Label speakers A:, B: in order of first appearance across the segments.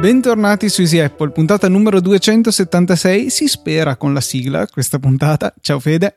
A: Bentornati su Easy Apple, puntata numero 276. Si spera con la sigla questa puntata. Ciao Fede.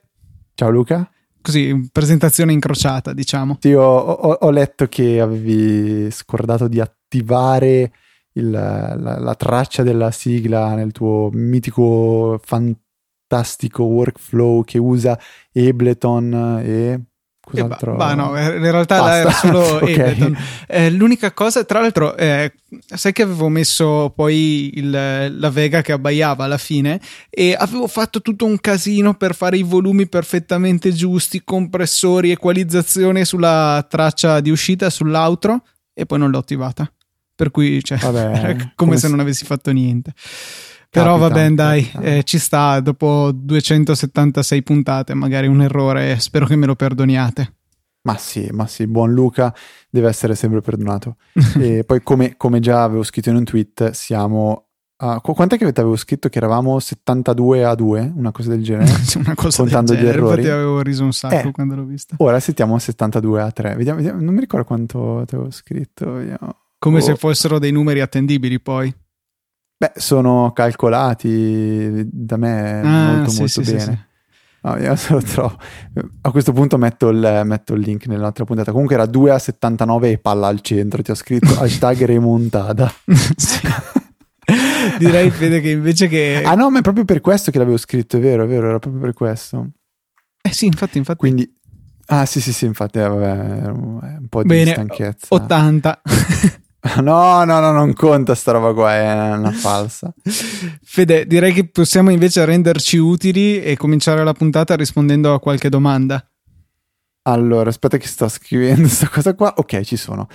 B: Ciao Luca.
A: Così, presentazione incrociata, diciamo.
B: Sì, ho, ho, ho letto che avevi scordato di attivare il, la, la, traccia della sigla nel tuo mitico, fantastico workflow che usa Ableton e
A: Cos'altro? Bah, no, in realtà Basta. era solo okay. Ableton. Eh, l'unica cosa, tra l'altro, eh, sai che avevo messo poi il, la Vega che abbaiava alla fine e avevo fatto tutto un casino per fare i volumi perfettamente giusti, compressori, equalizzazione sulla traccia di uscita, sull'outro e poi non l'ho attivata. Per cui, cioè, Vabbè, come, come se non avessi fatto niente. Però va bene, dai, eh, ci sta. Dopo 276 puntate, magari un errore. Spero che me lo perdoniate.
B: Ma sì, ma sì, buon Luca deve essere sempre perdonato. e poi, come, come, già avevo scritto in un tweet, siamo. A, quant'è che avevo scritto che eravamo 72 a 2, una cosa del genere?
A: una cosa contando del genere, gli errori. Infatti avevo riso un sacco eh, quando l'ho vista.
B: Ora siamo a 72 a 3. Vediamo, vediamo, non mi ricordo quanto ti avevo scritto. Vediamo.
A: Come oh. se fossero dei numeri attendibili, poi.
B: Beh, sono calcolati da me ah, molto sì, molto sì, bene. Sì, No, io se lo trovo. A questo punto metto il, metto il, link nell'altra puntata. Comunque era 2 a 79 e palla al centro. Ti ho scritto hashtag remontata.
A: Direi Fede che invece che.
B: Ah no, ma è proprio per questo che l'avevo scritto, è vero, è vero, era proprio per questo.
A: Eh sì, infatti, infatti.
B: Quindi. Ah sì, sì, sì, infatti, eh, vabbè, un po' di
A: Bene,
B: stanchezza.
A: 80.
B: No, no, no, non conta sta roba qua, è una falsa.
A: Fede, direi che possiamo invece renderci utili e cominciare la puntata rispondendo a qualche domanda.
B: Allora, aspetta che sto scrivendo questa cosa qua. Ok, ci sono.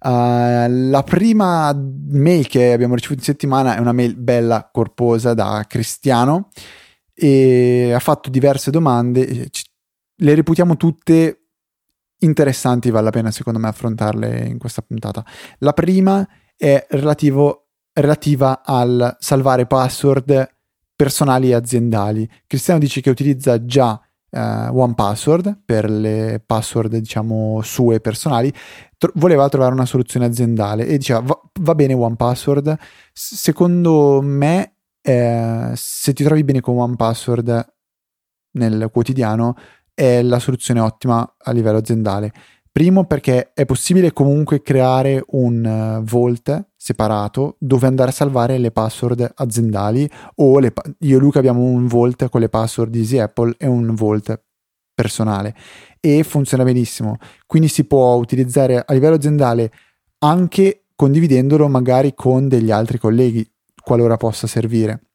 B: Uh, la prima mail che abbiamo ricevuto in settimana è una mail bella, corposa da Cristiano e ha fatto diverse domande. Le reputiamo tutte interessanti, vale la pena secondo me affrontarle in questa puntata. La prima è relativo, relativa al salvare password personali e aziendali. Cristiano dice che utilizza già uh, One Password per le password diciamo sue personali, Tro- voleva trovare una soluzione aziendale e diceva va, va bene One Password, S- secondo me eh, se ti trovi bene con One Password nel quotidiano è la soluzione ottima a livello aziendale. Primo perché è possibile comunque creare un uh, vault separato dove andare a salvare le password aziendali o le io e Luca abbiamo un vault con le password di Easy Apple e un vault personale e funziona benissimo. Quindi si può utilizzare a livello aziendale anche condividendolo magari con degli altri colleghi qualora possa servire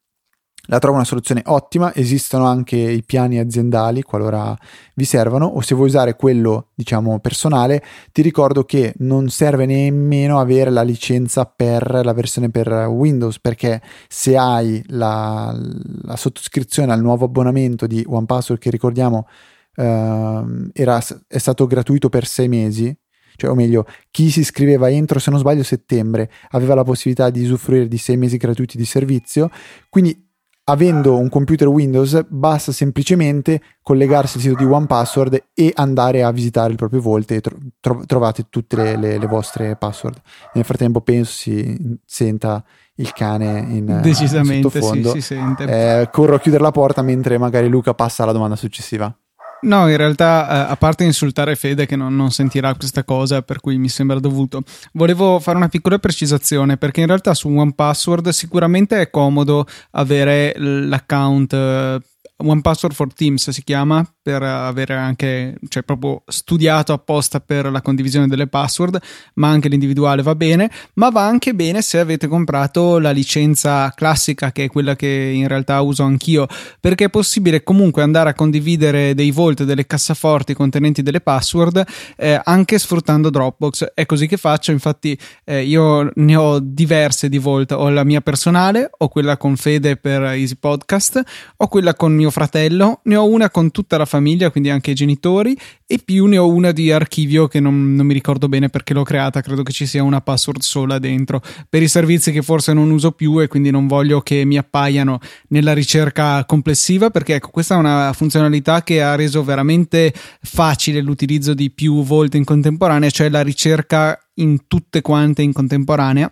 B: la trovo una soluzione ottima, esistono anche i piani aziendali qualora vi servano o se vuoi usare quello diciamo personale ti ricordo che non serve nemmeno avere la licenza per la versione per Windows perché se hai la, la sottoscrizione al nuovo abbonamento di OnePassword che ricordiamo eh, era, è stato gratuito per sei mesi cioè o meglio chi si iscriveva entro se non sbaglio settembre aveva la possibilità di usufruire di sei mesi gratuiti di servizio. Quindi avendo un computer Windows basta semplicemente collegarsi al sito di OnePassword e andare a visitare il proprio Vault e tro- trovate tutte le, le, le, vostre password. Nel frattempo penso si senta il cane in
A: Decisamente
B: sottofondo.
A: Sì, si sente.
B: Eh, corro a chiudere la porta mentre magari Luca passa alla domanda successiva.
A: No, in realtà, eh, a parte insultare Fede che non, non, sentirà questa cosa, per cui mi sembra dovuto, volevo fare una piccola precisazione perché in realtà su OnePassword sicuramente è comodo avere l'account eh, One Password for Teams si chiama per avere anche, cioè proprio studiato apposta per la condivisione delle password, ma anche l'individuale va bene, ma va anche bene se avete comprato la licenza classica che è quella che in realtà uso anch'io, perché è possibile comunque andare a condividere dei volt, delle cassaforti contenenti delle password eh, anche sfruttando Dropbox. È così che faccio, infatti eh, io ne ho diverse di volt, ho la mia personale, ho quella con Fede per Easy Podcast, ho quella con mio mio fratello, ne ho una con tutta la famiglia, quindi anche i genitori, e più ne ho una di archivio che non, non mi ricordo bene perché l'ho creata, credo che ci sia una password sola dentro, per i servizi che forse non uso più e quindi non voglio che mi appaiano nella ricerca complessiva, perché ecco, questa è una funzionalità che ha reso veramente facile l'utilizzo di più volte in contemporanea, cioè la ricerca in tutte quante in contemporanea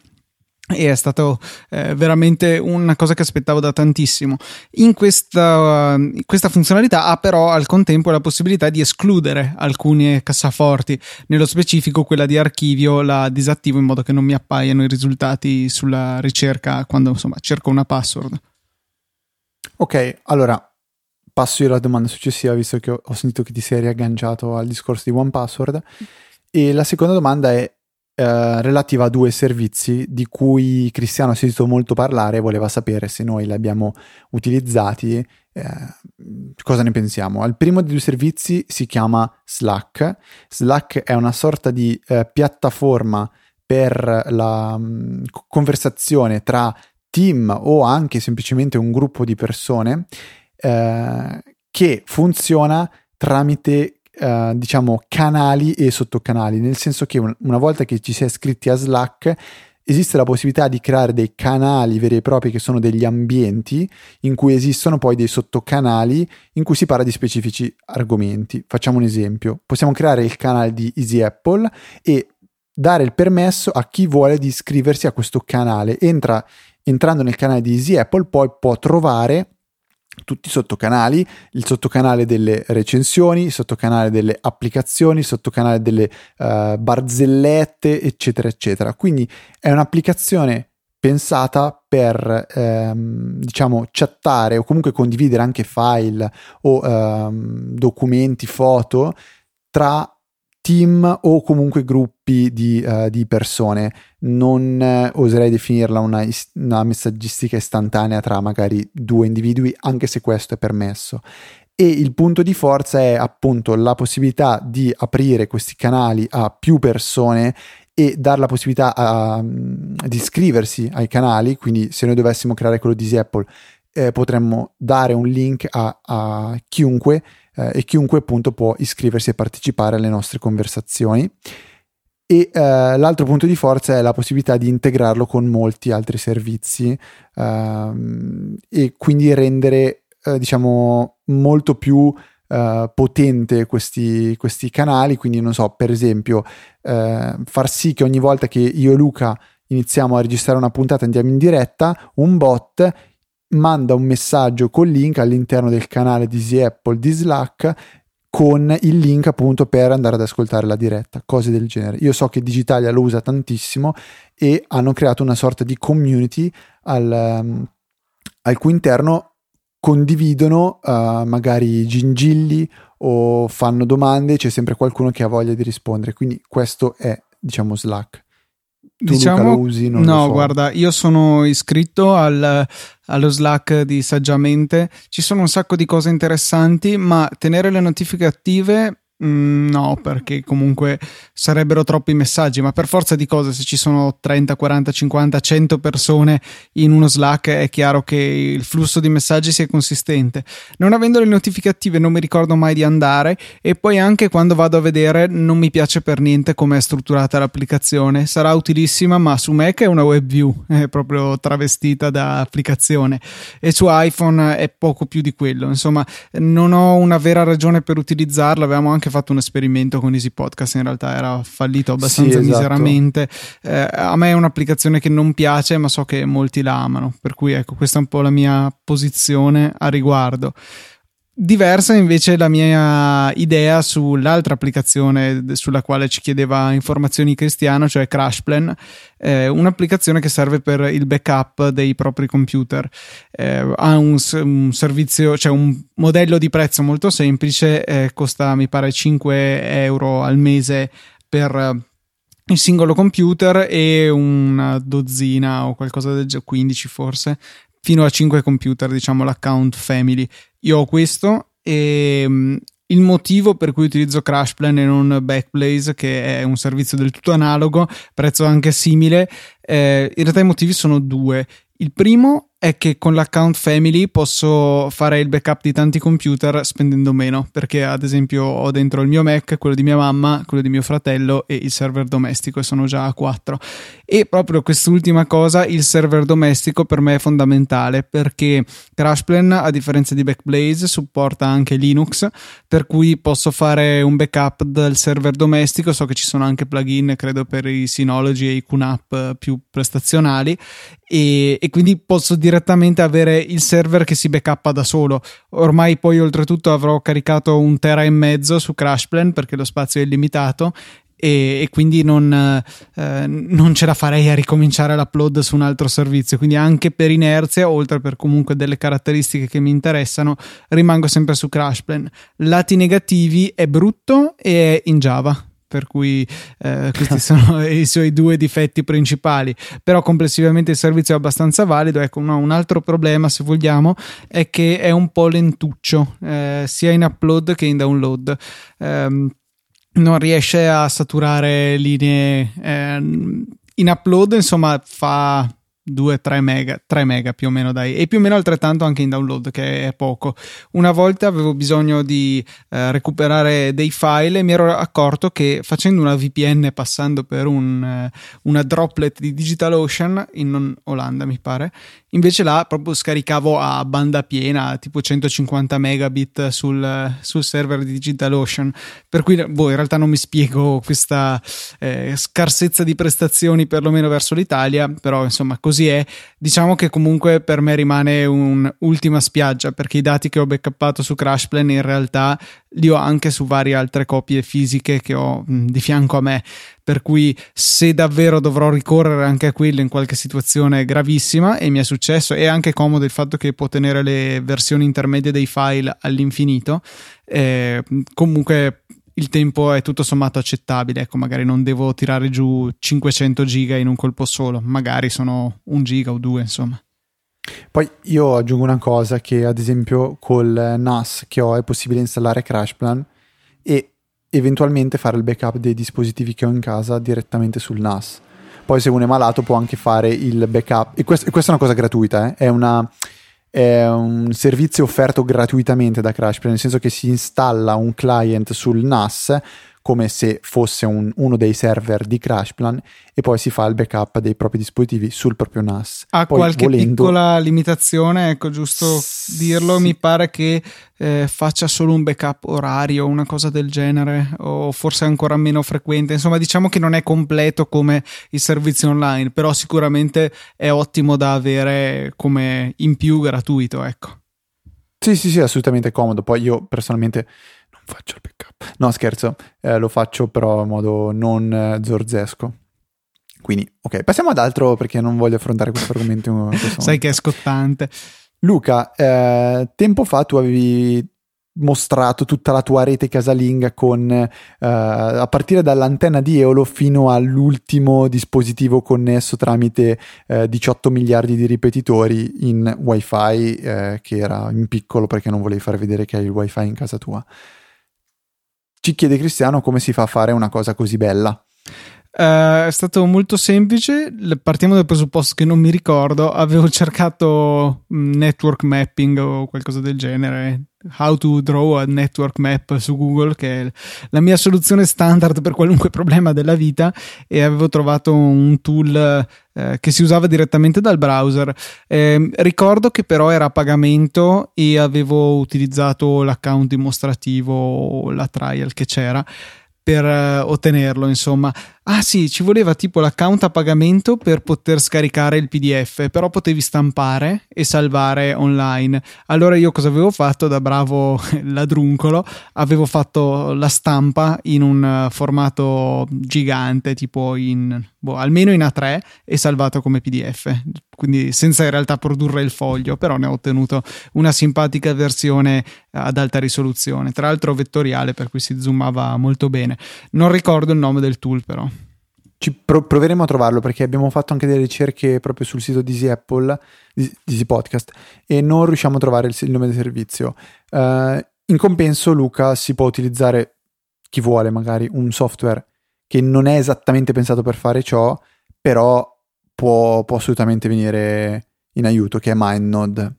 A: e è stato eh, veramente una cosa che aspettavo da tantissimo. In questa, questa, funzionalità ha però al contempo la possibilità di escludere alcune cassaforti, nello specifico quella di archivio la disattivo in modo che non mi appaiano i risultati sulla ricerca quando insomma cerco una password.
B: Ok, allora passo io alla domanda successiva visto che ho, sentito che ti sei riagganciato al discorso di One Password e la seconda domanda è eh, relativa a due servizi di cui Cristiano ha sentito molto parlare e voleva sapere se noi li abbiamo utilizzati, eh, cosa ne pensiamo. Al primo dei due servizi si chiama Slack. Slack è una sorta di eh, piattaforma per la mh, mm, conversazione tra team o anche semplicemente un gruppo di persone eh, che funziona tramite Uh, diciamo canali e sottocanali, nel senso che un, una volta che ci si è iscritti a Slack esiste la possibilità di creare dei canali veri e propri che sono degli ambienti in cui esistono poi dei sottocanali in cui si parla di specifici argomenti. Facciamo un esempio, possiamo creare il canale di Easy Apple e dare il permesso a chi vuole di iscriversi a questo canale. Entra, entrando nel canale di Easy Apple poi può trovare tutti i sottocanali, il sottocanale delle recensioni, il sottocanale delle applicazioni, il sottocanale delle uh, barzellette, eccetera, eccetera. Quindi è un'applicazione pensata per ehm, diciamo chattare o comunque condividere anche file o ehm, documenti, foto tra team o comunque gruppi di, uh, di persone. Non eh, oserei definirla una, una, messaggistica istantanea tra magari due individui, anche se questo è permesso. E il punto di forza è appunto la possibilità di aprire questi canali a più persone e dare la possibilità a, um, di iscriversi ai canali. Quindi, se noi dovessimo creare quello di Apple, eh, potremmo dare un link a, a chiunque eh, e chiunque appunto può iscriversi e partecipare alle nostre conversazioni. E eh, l'altro punto di forza è la possibilità di integrarlo con molti altri servizi ehm, e quindi rendere eh, diciamo molto più Uh, potente questi, questi, canali, quindi non so, per esempio, uh, far sì che ogni volta che io e Luca iniziamo a registrare una puntata andiamo in diretta, un bot manda un messaggio con link all'interno del canale di Easy Apple di Slack con il link appunto per andare ad ascoltare la diretta, cose del genere. Io so che Digitalia lo usa tantissimo e hanno creato una sorta di community al, um, al cui interno condividono uh, magari gingilli o fanno domande, c'è sempre qualcuno che ha voglia di rispondere. Quindi questo è, diciamo, Slack.
A: Tu diciamo, usi, no, so. guarda, io sono iscritto al, allo Slack di Saggiamente. Ci sono un sacco di cose interessanti, ma tenere le notifiche attive Mm, no, perché comunque sarebbero troppi messaggi, ma per forza di cose, se ci sono 30, 40, 50, 100 persone in uno Slack, è chiaro che il flusso di messaggi sia consistente. Non avendo le notifiche attive, non mi ricordo mai di andare, e poi anche quando vado a vedere, non mi piace per niente come è strutturata l'applicazione. Sarà utilissima, ma su Mac è una web view, è proprio travestita da applicazione, e su iPhone è poco più di quello. Insomma, non ho una vera ragione per utilizzarla. Avevamo anche anche fatto un esperimento con Easy Podcast, in realtà era fallito abbastanza sì, esatto. miseramente. Eh, a me è un'applicazione che non piace, ma so che molti la amano, per cui ecco, questa è un po' la mia posizione a riguardo. Diversa invece la mia idea sull'altra applicazione sulla quale ci chiedeva informazioni Cristiano, cioè CrashPlan, eh, un'applicazione che serve per il backup dei propri computer. Eh, ha un, un, servizio, cioè un modello di prezzo molto semplice, eh, costa mi pare 5 euro al mese per il singolo computer e una dozzina o qualcosa del genere, 15 forse, fino a 5 computer, diciamo l'account family. Io ho questo e mm, il motivo per cui utilizzo CrashPlan e non Backblaze, che è un servizio del tutto analogo, prezzo anche simile, eh, in realtà i motivi sono due. Il primo è che con l'account family posso fare il backup di tanti computer spendendo meno, perché ad esempio ho dentro il mio Mac, quello di mia mamma, quello di mio fratello e il server domestico e sono già a 4. E proprio quest'ultima cosa, il server domestico per me è fondamentale perché CrashPlan, a differenza di Backblaze, supporta anche Linux, per cui posso fare un backup dal server domestico, so che ci sono anche plugin, credo per i Synology e i QNAP più prestazionali e, e, quindi posso direttamente avere il server che si backupa da solo. Ormai poi oltretutto avrò caricato un tera e mezzo su CrashPlan perché lo spazio è illimitato e, e quindi non, eh, non, ce la farei a ricominciare l'upload su un altro servizio. Quindi anche per inerzia, oltre per comunque delle caratteristiche che mi interessano, rimango sempre su CrashPlan. Lati negativi è brutto e è in Java per cui eh, questi sono i suoi due difetti principali, però complessivamente il servizio è abbastanza valido. Ecco, no, un altro problema, se vogliamo, è che è un po' lentuccio, eh, sia in upload che in download. Um, non riesce a saturare linee eh, in upload, insomma, fa 2-3 mega, 3 mega più o meno dai, e più o meno altrettanto anche in download che è poco. Una volta avevo bisogno di eh, recuperare dei file e mi ero accorto che facendo una VPN passando per un, eh, una droplet di DigitalOcean in Olanda mi pare, invece là proprio scaricavo a banda piena tipo 150 megabit sul, sul server di DigitalOcean, per cui boh, in realtà non mi spiego questa eh, scarsezza di prestazioni perlomeno verso l'Italia, però insomma così è. Diciamo che comunque per me rimane un'ultima spiaggia perché i dati che ho backuppato su CrashPlan in realtà li ho anche su varie altre copie fisiche che ho di fianco a me. Per cui se davvero dovrò ricorrere anche a quello in qualche situazione gravissima, e mi è successo, è anche comodo il fatto che può tenere le versioni intermedie dei file all'infinito, eh, comunque il tempo è tutto sommato accettabile. Ecco, magari non devo tirare giù 500 giga in un colpo solo, magari sono un giga o due, insomma.
B: Poi io aggiungo una cosa che ad esempio col NAS che ho è possibile installare CrashPlan e eventualmente fare il backup dei dispositivi che ho in casa direttamente sul NAS. Poi se uno è malato può anche fare il backup e, quest- e questa è una cosa gratuita, eh? è una è un servizio offerto gratuitamente da CrashPlan, nel senso che si installa un client sul NAS come se fosse un, uno dei server di CrashPlan e poi si fa il backup dei propri dispositivi sul proprio NAS.
A: Ha
B: poi,
A: qualche volendo... piccola limitazione, ecco giusto dirlo, sì. mi pare che eh, faccia solo un backup orario, una cosa del genere, o forse ancora meno frequente, insomma diciamo che non è completo come i servizi online, però sicuramente è ottimo da avere come in più gratuito, ecco.
B: Sì, sì, sì, assolutamente comodo. Poi io personalmente faccio il backup. No, scherzo, eh, lo faccio però in modo non eh, zorzesco. Quindi, ok, passiamo ad altro perché non voglio affrontare questo argomento.
A: Sai che è scottante.
B: Luca, eh, tempo fa tu avevi mostrato tutta la tua rete casalinga con eh, a partire dall'antenna di Eolo fino all'ultimo dispositivo connesso tramite eh, 18 miliardi di ripetitori in wifi eh, che era in piccolo perché non volevi far vedere che hai il wifi in casa tua ci chiede Cristiano come si fa a fare una cosa così bella.
A: Uh, è stato molto semplice. Partiamo dal presupposto che non mi ricordo. Avevo cercato mm, network mapping o qualcosa del genere. How to draw a network map su Google, che è la mia soluzione standard per qualunque problema della vita. E avevo trovato un tool eh, che si usava direttamente dal browser. Eh, ricordo che però era a pagamento e avevo utilizzato l'account dimostrativo, la trial che c'era per uh, ottenerlo, insomma. Ah sì, ci voleva tipo l'account a pagamento per poter scaricare il PDF, però potevi stampare e salvare online. Allora io cosa avevo fatto da bravo ladruncolo? Avevo fatto la stampa in un formato gigante, tipo in boh, almeno in A3 e salvato come PDF. Quindi senza in realtà produrre il foglio, però ne ho ottenuto una simpatica versione ad alta risoluzione, tra l'altro vettoriale per cui si zoomava molto bene. Non ricordo il nome del tool però.
B: Ci pro- proveremo a trovarlo perché abbiamo fatto anche delle ricerche proprio sul sito di Easy Apple, di Easy Podcast, e non riusciamo a trovare il, il nome del servizio. Uh, in compenso, Luca si può utilizzare, chi vuole magari, un software che non è esattamente pensato per fare ciò, però può, può assolutamente venire in aiuto, che è MindNode.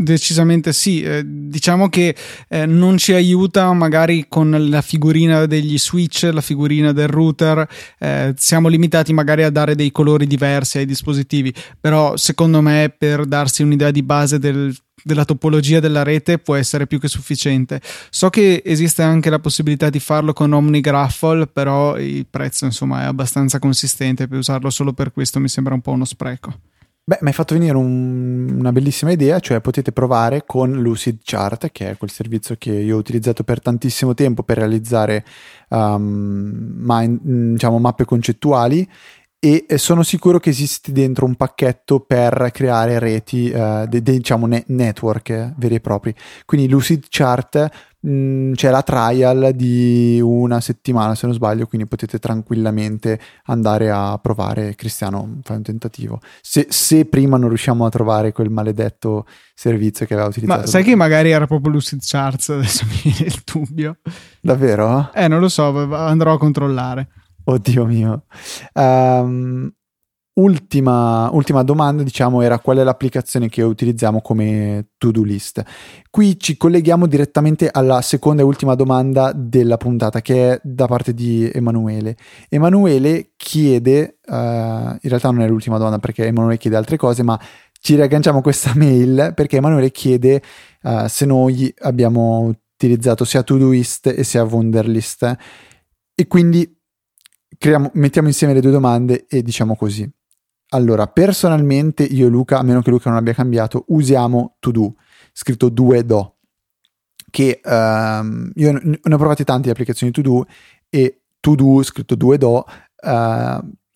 A: Decisamente sì, eh, diciamo che eh, non ci aiuta magari con la figurina degli switch, la figurina del router, eh, siamo limitati magari a dare dei colori diversi ai dispositivi, però secondo me per darsi un'idea di base del, della topologia della rete può essere più che sufficiente. So che esiste anche la possibilità di farlo con OmniGraffle, però il prezzo insomma è abbastanza consistente per usarlo solo per questo mi sembra un po' uno spreco.
B: Beh, mi hai fatto venire un, una bellissima idea, cioè potete provare con Lucid Chart, che è quel servizio che io ho utilizzato per tantissimo tempo per realizzare um, mind, diciamo, mappe concettuali e sono sicuro che esiste dentro un pacchetto per creare reti, uh, de, de, diciamo ne- network veri e propri. Quindi Lucid Chart mh, mm, c'è la trial di una settimana se non sbaglio, quindi potete tranquillamente andare a provare. Cristiano, fai un tentativo. Se, se prima non riusciamo a trovare quel maledetto servizio che aveva utilizzato.
A: Ma sai che magari era proprio Lucid Charts, adesso mi viene il dubbio.
B: Davvero?
A: Eh, non lo so, andrò a controllare.
B: Oddio mio. Um, ultima, ultima domanda, diciamo, era qual è l'applicazione che utilizziamo come to-do list. Qui ci colleghiamo direttamente alla seconda e ultima domanda della puntata, che è da parte di Emanuele. Emanuele chiede, uh, in realtà non è l'ultima domanda perché Emanuele chiede altre cose, ma ci riagganciamo questa mail perché Emanuele chiede uh, se noi abbiamo utilizzato sia Todoist e sia Wunderlist e quindi creiamo, mettiamo insieme le due domande e diciamo così. Allora, personalmente io e Luca, a meno che Luca non abbia cambiato, usiamo To Do, scritto 2 Do, che um, io ne ho provate tante applicazioni To Do e To Do, scritto 2 Do, uh,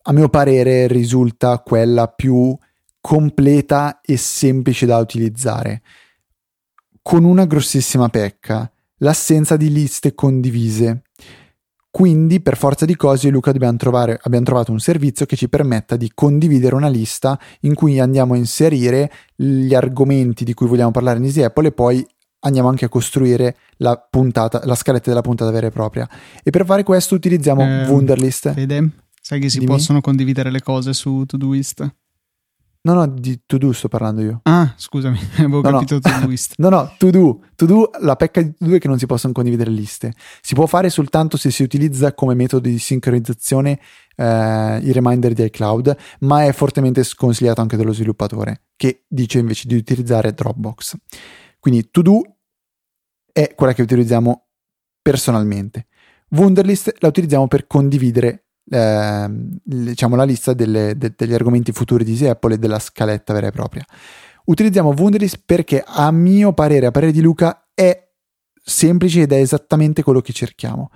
B: a mio parere risulta quella più completa e semplice da utilizzare, con una grossissima pecca, l'assenza di liste condivise. Quindi, per forza di cose, Luca dobbiamo trovare, abbiamo trovato un servizio che ci permetta di condividere una lista in cui andiamo a inserire gli argomenti di cui vogliamo parlare in Easy Apple e poi andiamo anche a costruire la puntata, la scaletta della puntata vera e propria. E per fare questo utilizziamo eh, Wunderlist.
A: Fede, sai che si Dimmi? possono condividere le cose su Todoist?
B: No, no, di to do sto parlando io.
A: Ah, scusami, avevo no, capito
B: no.
A: Todoist.
B: no, no, to do. To do, la pecca di to do è che non si possono condividere liste. Si può fare soltanto se si utilizza come metodo di sincronizzazione eh, i reminder di iCloud, ma è fortemente sconsigliato anche dallo sviluppatore, che dice invece di utilizzare Dropbox. Quindi to do è quella che utilizziamo personalmente. Wunderlist la utilizziamo per condividere eh, diciamo, la lista delle, de, degli argomenti futuri di Apple e della scaletta vera e propria. Utilizziamo Wunderlist perché a mio parere, a parere di Luca, è semplice ed è esattamente quello che cerchiamo.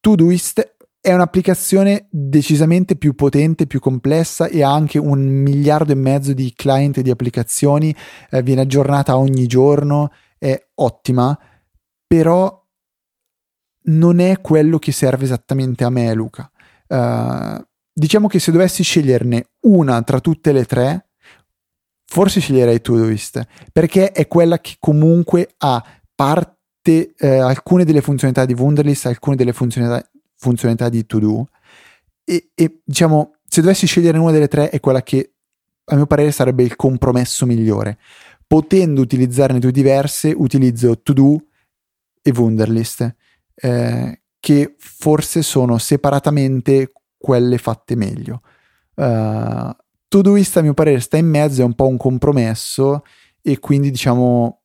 B: Todoist è un'applicazione decisamente più potente, più complessa e ha anche un miliardo e mezzo di client e di applicazioni, eh, viene aggiornata ogni giorno, è ottima, però non è quello che serve esattamente a me, Luca. Uh, diciamo che se dovessi sceglierne una tra tutte le tre, forse sceglierei Todoist, perché è quella che comunque ha parte, eh, alcune delle funzionalità di Wunderlist, alcune delle funzionalità, funzionalità di To e, e diciamo, se dovessi scegliere una delle tre è quella che a mio parere sarebbe il compromesso migliore. Potendo utilizzarne due diverse, utilizzo To Do e Wunderlist. Eh, che forse sono separatamente quelle fatte meglio. Uh, Todoist a mio parere sta in mezzo, è un po' un compromesso e quindi diciamo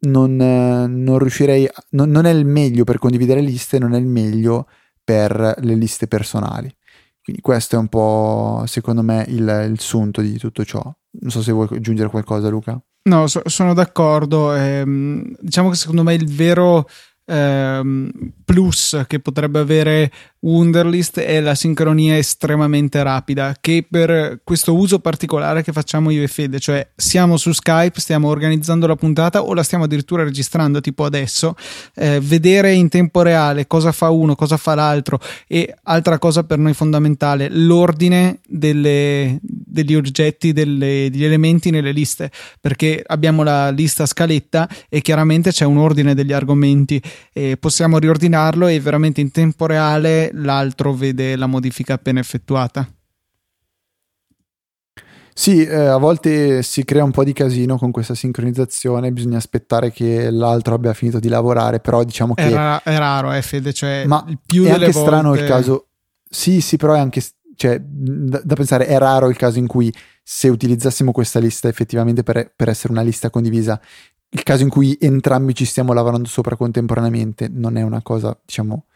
B: non, non riuscirei, non, non, è il meglio per condividere liste, non è il meglio per le liste personali. Quindi questo è un po' secondo me il, il sunto di tutto ciò. Non so se vuoi aggiungere qualcosa Luca.
A: No, so, sono d'accordo. Eh, diciamo che secondo me il vero ehm, plus che potrebbe avere Wunderlist è la sincronia estremamente rapida che per questo uso particolare che facciamo io e Fede, cioè siamo su Skype, stiamo organizzando la puntata o la stiamo addirittura registrando tipo adesso, eh, vedere in tempo reale cosa fa uno, cosa fa l'altro e altra cosa per noi fondamentale, l'ordine delle, degli oggetti, delle, degli elementi nelle liste, perché abbiamo la lista scaletta e chiaramente c'è un ordine degli argomenti possiamo riordinarlo e veramente in tempo reale l'altro vede la modifica appena effettuata.
B: Sì, eh, a volte si crea un po' di casino con questa sincronizzazione, bisogna aspettare che l'altro abbia finito di lavorare, però diciamo che...
A: È, ra- è raro, eh, Fede, cioè
B: Ma
A: più
B: è anche
A: volte...
B: strano il caso... Sì, sì, però è anche... Cioè, da, da, pensare, è raro il caso in cui se utilizzassimo questa lista effettivamente per, per essere una lista condivisa, il caso in cui entrambi ci stiamo lavorando sopra contemporaneamente non è una cosa, diciamo,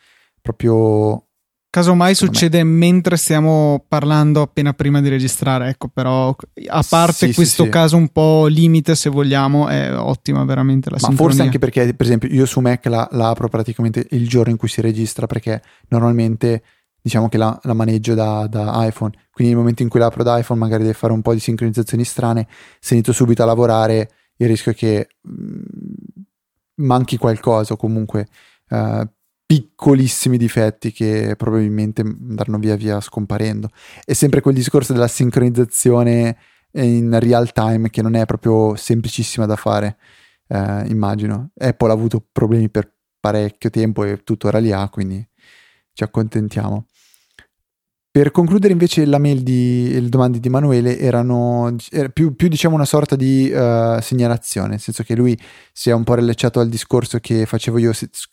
B: proprio
A: Casomai succede me. mentre stiamo parlando appena prima di registrare, ecco, però a parte sì, questo sì, caso un po' limite, se vogliamo, è ottima veramente la Ma sincronia.
B: forse anche perché, per esempio, io su Mac la, la, apro praticamente il giorno in cui si registra, perché normalmente diciamo che la, la maneggio da, da, iPhone, quindi nel momento in cui l'apro da iPhone magari deve fare un po' di sincronizzazioni strane, se inizio subito a lavorare il rischio è che mm, manchi qualcosa o comunque... Uh, piccolissimi difetti che probabilmente andranno via via scomparendo. È sempre quel discorso della sincronizzazione in real time che non è proprio semplicissima da fare, eh, immagino. Apple ha avuto problemi per parecchio tempo e tuttora li ha, quindi ci accontentiamo. Per concludere invece la mail di le domande di Emanuele erano era più, più, diciamo una sorta di uh, segnalazione, nel senso che lui si è un po' riallacciato al discorso che facevo io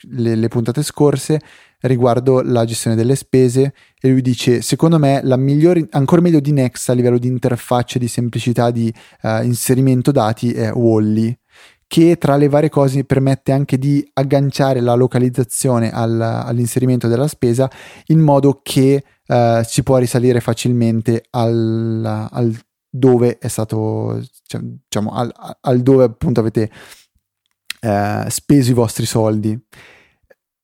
B: le, le, puntate scorse riguardo la gestione delle spese e lui dice secondo me la migliore, ancora meglio di Next a livello di interfaccia, di semplicità, di uh, inserimento dati è Wally che tra le varie cose permette anche di agganciare la localizzazione al, all'inserimento della spesa in modo che uh, si può risalire facilmente al, al dove è stato, cioè, diciamo, al, al, dove appunto avete uh, speso i vostri soldi.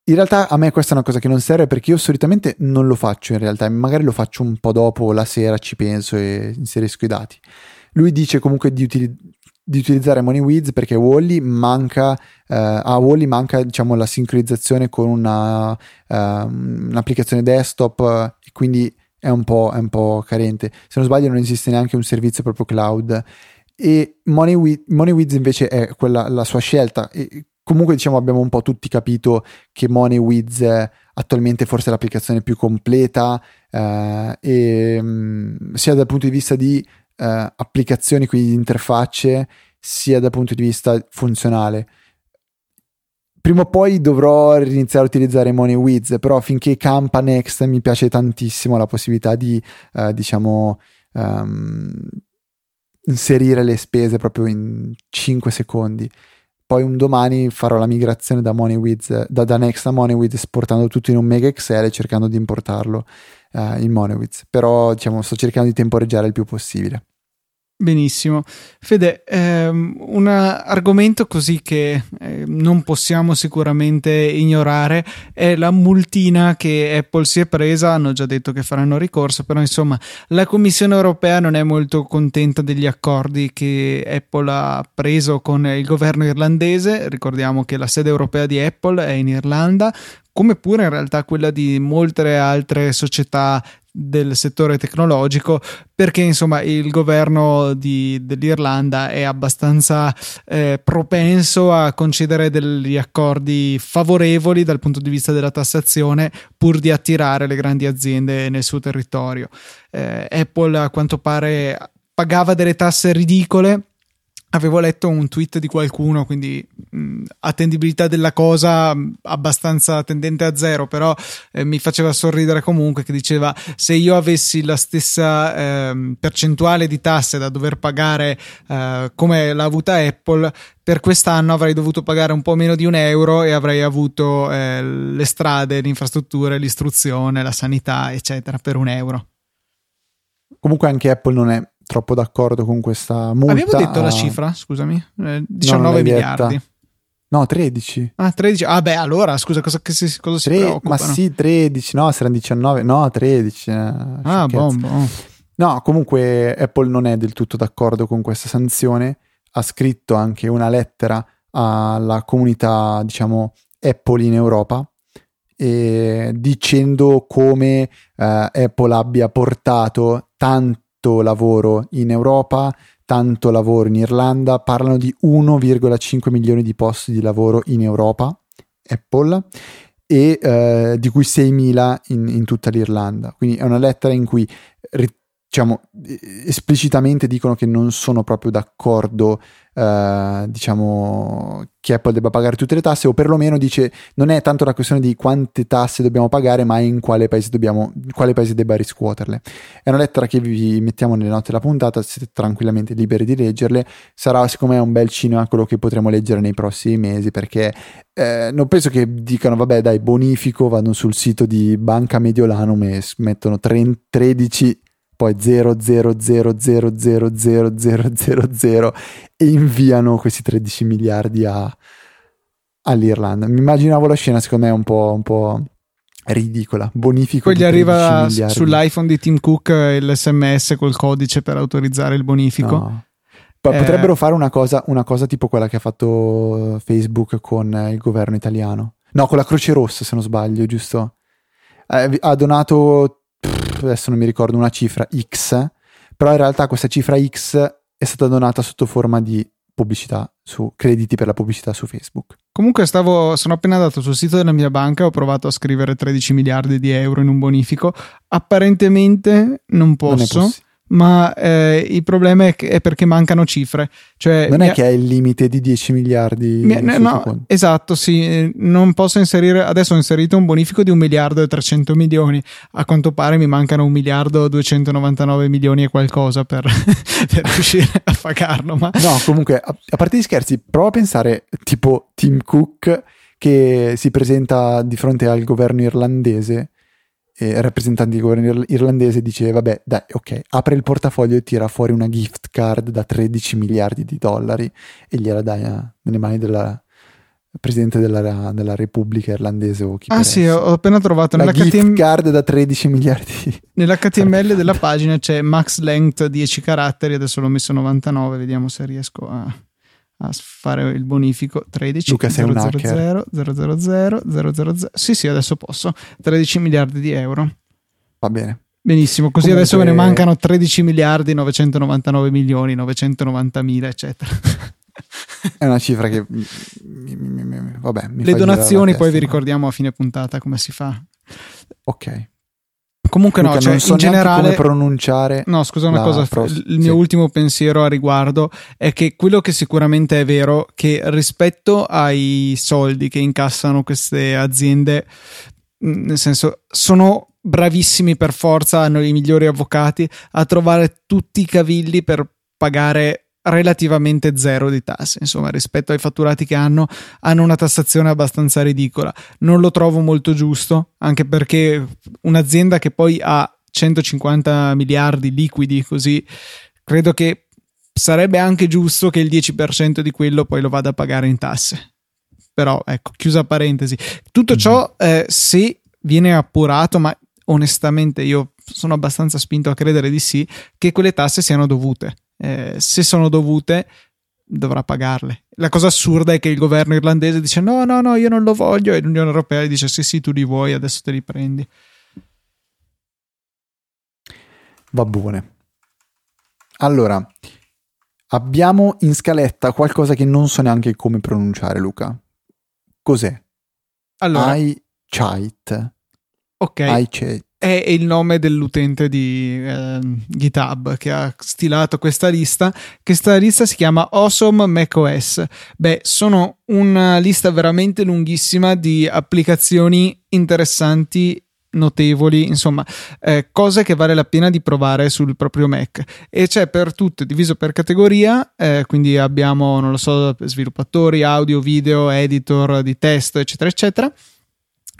B: In realtà a me questa è una cosa che non serve perché io solitamente non lo faccio in realtà, magari lo faccio un po' dopo, la sera ci penso e inserisco i dati. Lui dice comunque di, utili- di utilizzare MoneyWiz perché Wally manca, eh, a Wally manca diciamo la sincronizzazione con una, uh, un'applicazione desktop e quindi è un, po', è un po' carente. Se non sbaglio non esiste neanche un servizio proprio cloud e MoneyWiz, MoneyWiz invece è quella la sua scelta e comunque diciamo abbiamo un po' tutti capito che MoneyWiz attualmente forse è l'applicazione più completa eh, e mh, sia dal punto di vista di eh, applicazioni, quindi interfacce, sia dal punto di vista funzionale. Prima o poi dovrò iniziare a utilizzare MoneyWiz, però finché campa Next mi piace tantissimo la possibilità di, eh, diciamo, um, inserire le spese proprio in 5 secondi. Poi un domani farò la migrazione da, MoneyWiz, da, da Next a MoneyWiz esportando tutto in un mega Excel e cercando di importarlo uh, in MoneyWiz. Però diciamo, sto cercando di temporeggiare il più possibile.
A: Benissimo. Fede, ehm, un argomento così che eh, non possiamo sicuramente ignorare è la multina che Apple si è presa, hanno già detto che faranno ricorso, però insomma la Commissione europea non è molto contenta degli accordi che Apple ha preso con il governo irlandese, ricordiamo che la sede europea di Apple è in Irlanda, come pure in realtà quella di molte altre società del settore tecnologico perché insomma il governo di, dell'Irlanda è abbastanza eh, propenso a concedere degli accordi favorevoli dal punto di vista della tassazione pur di attirare le grandi aziende nel suo territorio. Eh, Apple a quanto pare pagava delle tasse ridicole avevo letto un tweet di qualcuno, quindi mh, attendibilità della cosa mh, abbastanza tendente a zero, però eh, mi faceva sorridere comunque che diceva se io avessi la stessa eh, percentuale di tasse da dover pagare eh, come l'ha avuta Apple, per quest'anno avrei dovuto pagare un po' meno di un euro e avrei avuto eh, le strade, le infrastrutture, l'istruzione, la sanità, eccetera, per un euro.
B: Comunque anche Apple non è troppo d'accordo con questa multa.
A: Abbiamo detto la cifra, scusami, eh, 19 no, miliardi.
B: No, 13.
A: Ah, 13. Ah, beh, allora, scusa, cosa, si, cosa si
B: Tre, Ma sì, 13, no, saranno 19, no, 13. Eh,
A: ah, bombo.
B: No, comunque Apple non è del tutto d'accordo con questa sanzione. Ha scritto anche una lettera alla comunità, diciamo, Apple in Europa, e dicendo come eh, Apple abbia portato tanti tanto lavoro in Europa, tanto lavoro in Irlanda, parlano di 1,5 milioni di posti di lavoro in Europa, Apple, e eh, di cui 6.000 in, in, tutta l'Irlanda. Quindi è una lettera in cui ri- diciamo, esplicitamente dicono che non sono proprio d'accordo, eh, diciamo, che Apple debba pagare tutte le tasse, o perlomeno dice non è tanto la questione di quante tasse dobbiamo pagare, ma in quale paese, dobbiamo, in quale paese debba riscuoterle. È una lettera che vi mettiamo nelle note della puntata, siete tranquillamente liberi di leggerle. Sarà, secondo me, un bel cinema quello che potremo leggere nei prossimi mesi, perché eh, non penso che dicano, vabbè, dai, bonifico, vanno sul sito di Banca Mediolanum e mettono 13 poi 0,000000000 e inviano questi 13 miliardi a, all'Irlanda. Mi immaginavo la scena, secondo me, un po', un po ridicola. Bonifico.
A: Poi gli arriva sull'iPhone di Tim Cook l'SMS col codice per autorizzare il bonifico.
B: No. Eh, potrebbero fare una cosa, una cosa tipo quella che ha fatto Facebook con il governo italiano. No, con la Croce Rossa, se non sbaglio, giusto? Eh, ha donato adesso non mi ricordo una cifra X, però in realtà questa cifra X è stata donata sotto forma di pubblicità su crediti per la pubblicità su Facebook.
A: Comunque stavo, sono appena andato sul sito della mia banca, ho provato a scrivere 13 miliardi di euro in un bonifico, apparentemente non posso. Non ma eh, il problema è, è, perché mancano cifre. Cioè,
B: non è che è il limite di 10 miliardi?
A: Mi, no, esatto, sì. Non posso inserire. Adesso ho inserito un bonifico di 1 miliardo e 300 milioni. A quanto pare mi mancano 1 miliardo e 299 milioni e qualcosa per, per riuscire a pagarlo. Ma...
B: No, comunque, a, a parte gli scherzi, prova a pensare tipo Tim Cook che si presenta di fronte al governo irlandese eh, rappresentante del governo irlandese dice vabbè dai ok apre il portafoglio e tira fuori una gift card da 13 miliardi di dollari e gliela dai a, nelle mani del presidente della, della, Repubblica Irlandese o chi
A: Ah sì,
B: ho
A: appena trovato
B: la gift KTM... card da 13 miliardi.
A: Nell'HTML della pagina c'è max length 10 caratteri, adesso l'ho messo 99, vediamo se riesco a a fare il bonifico 13
B: Luca 000, 000,
A: 000 000 sì sì adesso posso. 13 miliardi di euro.
B: Va bene.
A: Benissimo così Comunque... adesso me ne mancano 13 miliardi 999 milioni 990 mila eccetera.
B: È una cifra che mi, mi, mi, vabbè,
A: le donazioni poi vi ricordiamo a fine puntata come si fa.
B: Ok
A: Comunque Luca, no, cioè,
B: so
A: in generale
B: come pronunciare.
A: No, scusa una cosa, prossima. il mio sì. ultimo pensiero a riguardo è che quello che sicuramente è vero che rispetto ai soldi che incassano queste aziende, nel senso sono bravissimi per forza, hanno i migliori avvocati a trovare tutti i cavilli per pagare relativamente zero di tasse, insomma, rispetto ai fatturati che hanno, hanno una tassazione abbastanza ridicola. Non lo trovo molto giusto, anche perché un'azienda che poi ha 150 miliardi liquidi così, credo che sarebbe anche giusto che il 10% di quello poi lo vada a pagare in tasse. Però, ecco, chiusa parentesi. Tutto ciò, mm-hmm. eh, se viene appurato, ma onestamente io sono abbastanza spinto a credere di sì, che quelle tasse siano dovute eh, se sono dovute dovrà pagarle. La cosa assurda è che il governo irlandese dice no, no, no, io non lo voglio e l'Unione Europea dice sì, sì, tu li vuoi, adesso te li prendi.
B: Va bene. Allora, abbiamo in scaletta qualcosa che non so neanche come pronunciare, Luca. Cos'è?
A: Allora,
B: iChite.
A: Ok.
B: iChite
A: è il nome dell'utente di eh, GitHub che ha stilato questa lista. Questa lista si chiama Awesome macOS. Beh, sono una lista veramente lunghissima di applicazioni interessanti notevoli, insomma, eh, cose che vale la pena di provare sul proprio Mac. E c'è per tutto, diviso per categoria, eh, quindi abbiamo, non lo so, sviluppatori, audio, video, editor di testo, eccetera, eccetera.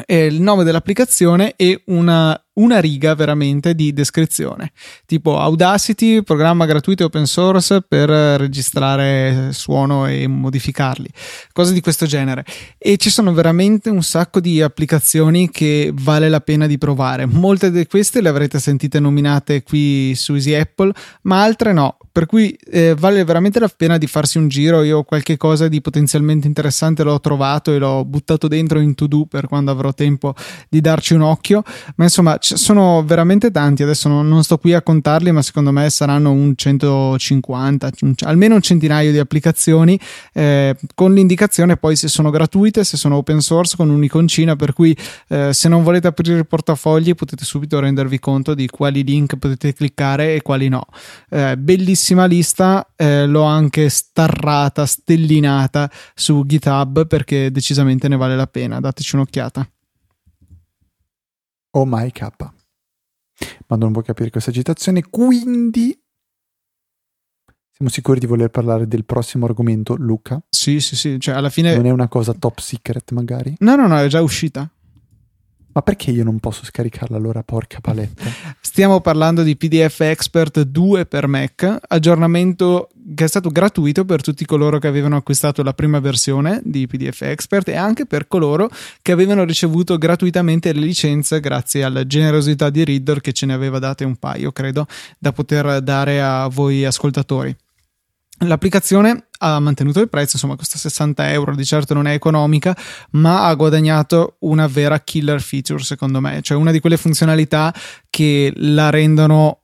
A: E il nome dell'applicazione e una una riga veramente di descrizione, tipo Audacity, programma gratuito open source per registrare suono e modificarli, cose di questo genere. E ci sono veramente un sacco di applicazioni che vale la pena di provare. Molte di queste le avrete sentite nominate qui su Easy Apple, ma altre no. Per cui eh, vale veramente la pena di farsi un giro. Io qualche cosa di potenzialmente interessante l'ho trovato e l'ho buttato dentro in to do per quando avrò tempo di darci un occhio. Ma insomma, ci sono veramente tanti, adesso non, non, sto qui a contarli, ma secondo me saranno un 150, un, almeno un centinaio di applicazioni, eh, con l'indicazione poi se sono gratuite, se sono open source, con un'iconcina, per cui eh, se non volete aprire i portafogli potete subito rendervi conto di quali link potete cliccare e quali no. Eh, bellissima lista, eh, l'ho anche starrata, stellinata su GitHub perché decisamente ne vale la pena, dateci un'occhiata.
B: Oh my K. Ma non può capire questa citazione, quindi siamo sicuri di voler parlare del prossimo argomento, Luca?
A: Sì, sì, sì, cioè alla fine...
B: Non è una cosa top secret magari?
A: No, no, no, è già uscita.
B: Ma perché io non posso scaricarla allora, porca paletta?
A: Stiamo parlando di PDF Expert 2 per Mac, aggiornamento che è stato gratuito per tutti coloro che avevano acquistato la prima versione di PDF Expert e anche per coloro che avevano ricevuto gratuitamente le licenze grazie alla generosità di Reader che ce ne aveva date un paio, credo, da poter dare a voi ascoltatori. L'applicazione ha mantenuto il prezzo, insomma, costa 60 euro, di certo non è economica, ma ha guadagnato una vera killer feature, secondo me, cioè una di quelle funzionalità che la rendono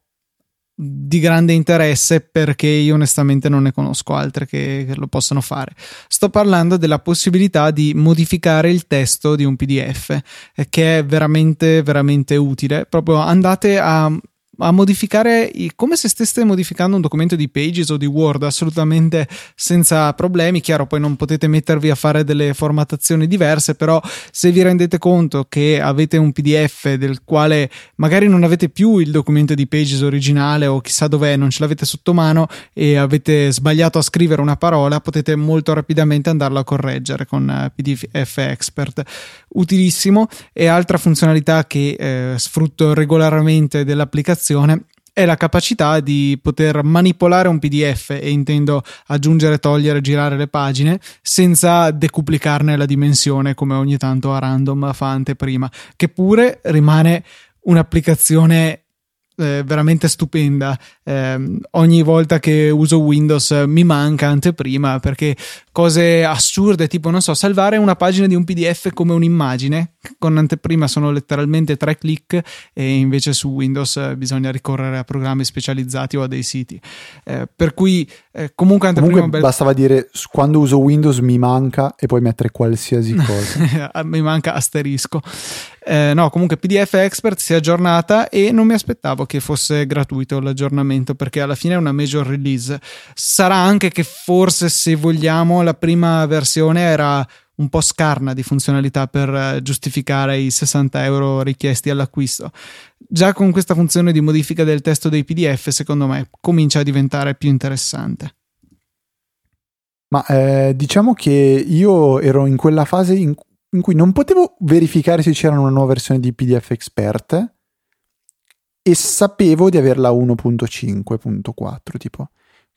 A: di grande interesse perché io onestamente non ne conosco altre che, che, lo possano fare. Sto parlando della possibilità di modificare il testo di un PDF, eh, che è veramente, veramente utile. Proprio andate a a modificare come se steste modificando un documento di Pages o di Word assolutamente senza problemi. Chiaro, poi non potete mettervi a fare delle formattazioni diverse, però se vi rendete conto che avete un PDF del quale magari non avete più il documento di Pages originale o chissà dov'è, non ce l'avete sotto mano e avete sbagliato a scrivere una parola, potete molto rapidamente andarlo a correggere con eh, PDF Expert. Utilissimo e altra funzionalità che eh, sfrutto regolarmente dell'applicazione applicazione è la capacità di poter manipolare un PDF e intendo aggiungere, togliere, girare le pagine senza decuplicarne la dimensione come ogni tanto a random fa anteprima, che pure rimane un'applicazione eh, veramente stupenda. Eh, ogni volta che uso Windows mi manca anteprima perché cose assurde, tipo, non so, salvare una pagina di un PDF come un'immagine, con anteprima sono letteralmente tre clic e invece su Windows bisogna ricorrere a programmi specializzati o a dei siti. Eh, per cui eh, comunque.
B: Comunque bel... bastava dire quando uso Windows mi manca e poi mettere qualsiasi cosa.
A: mi manca asterisco. Eh, no, comunque PDF Expert si è aggiornata e non mi aspettavo che fosse gratuito l'aggiornamento perché alla fine è una major release. Sarà anche che forse se vogliamo la prima versione era un po' scarna di funzionalità per eh, giustificare i 60 euro richiesti all'acquisto. Già con questa funzione di modifica del testo dei PDF, secondo me, comincia a diventare più interessante.
B: Ma eh, diciamo che io ero in quella fase in in cui non potevo verificare se c'era una nuova versione di PDF Expert e sapevo di averla 1.5.4 tipo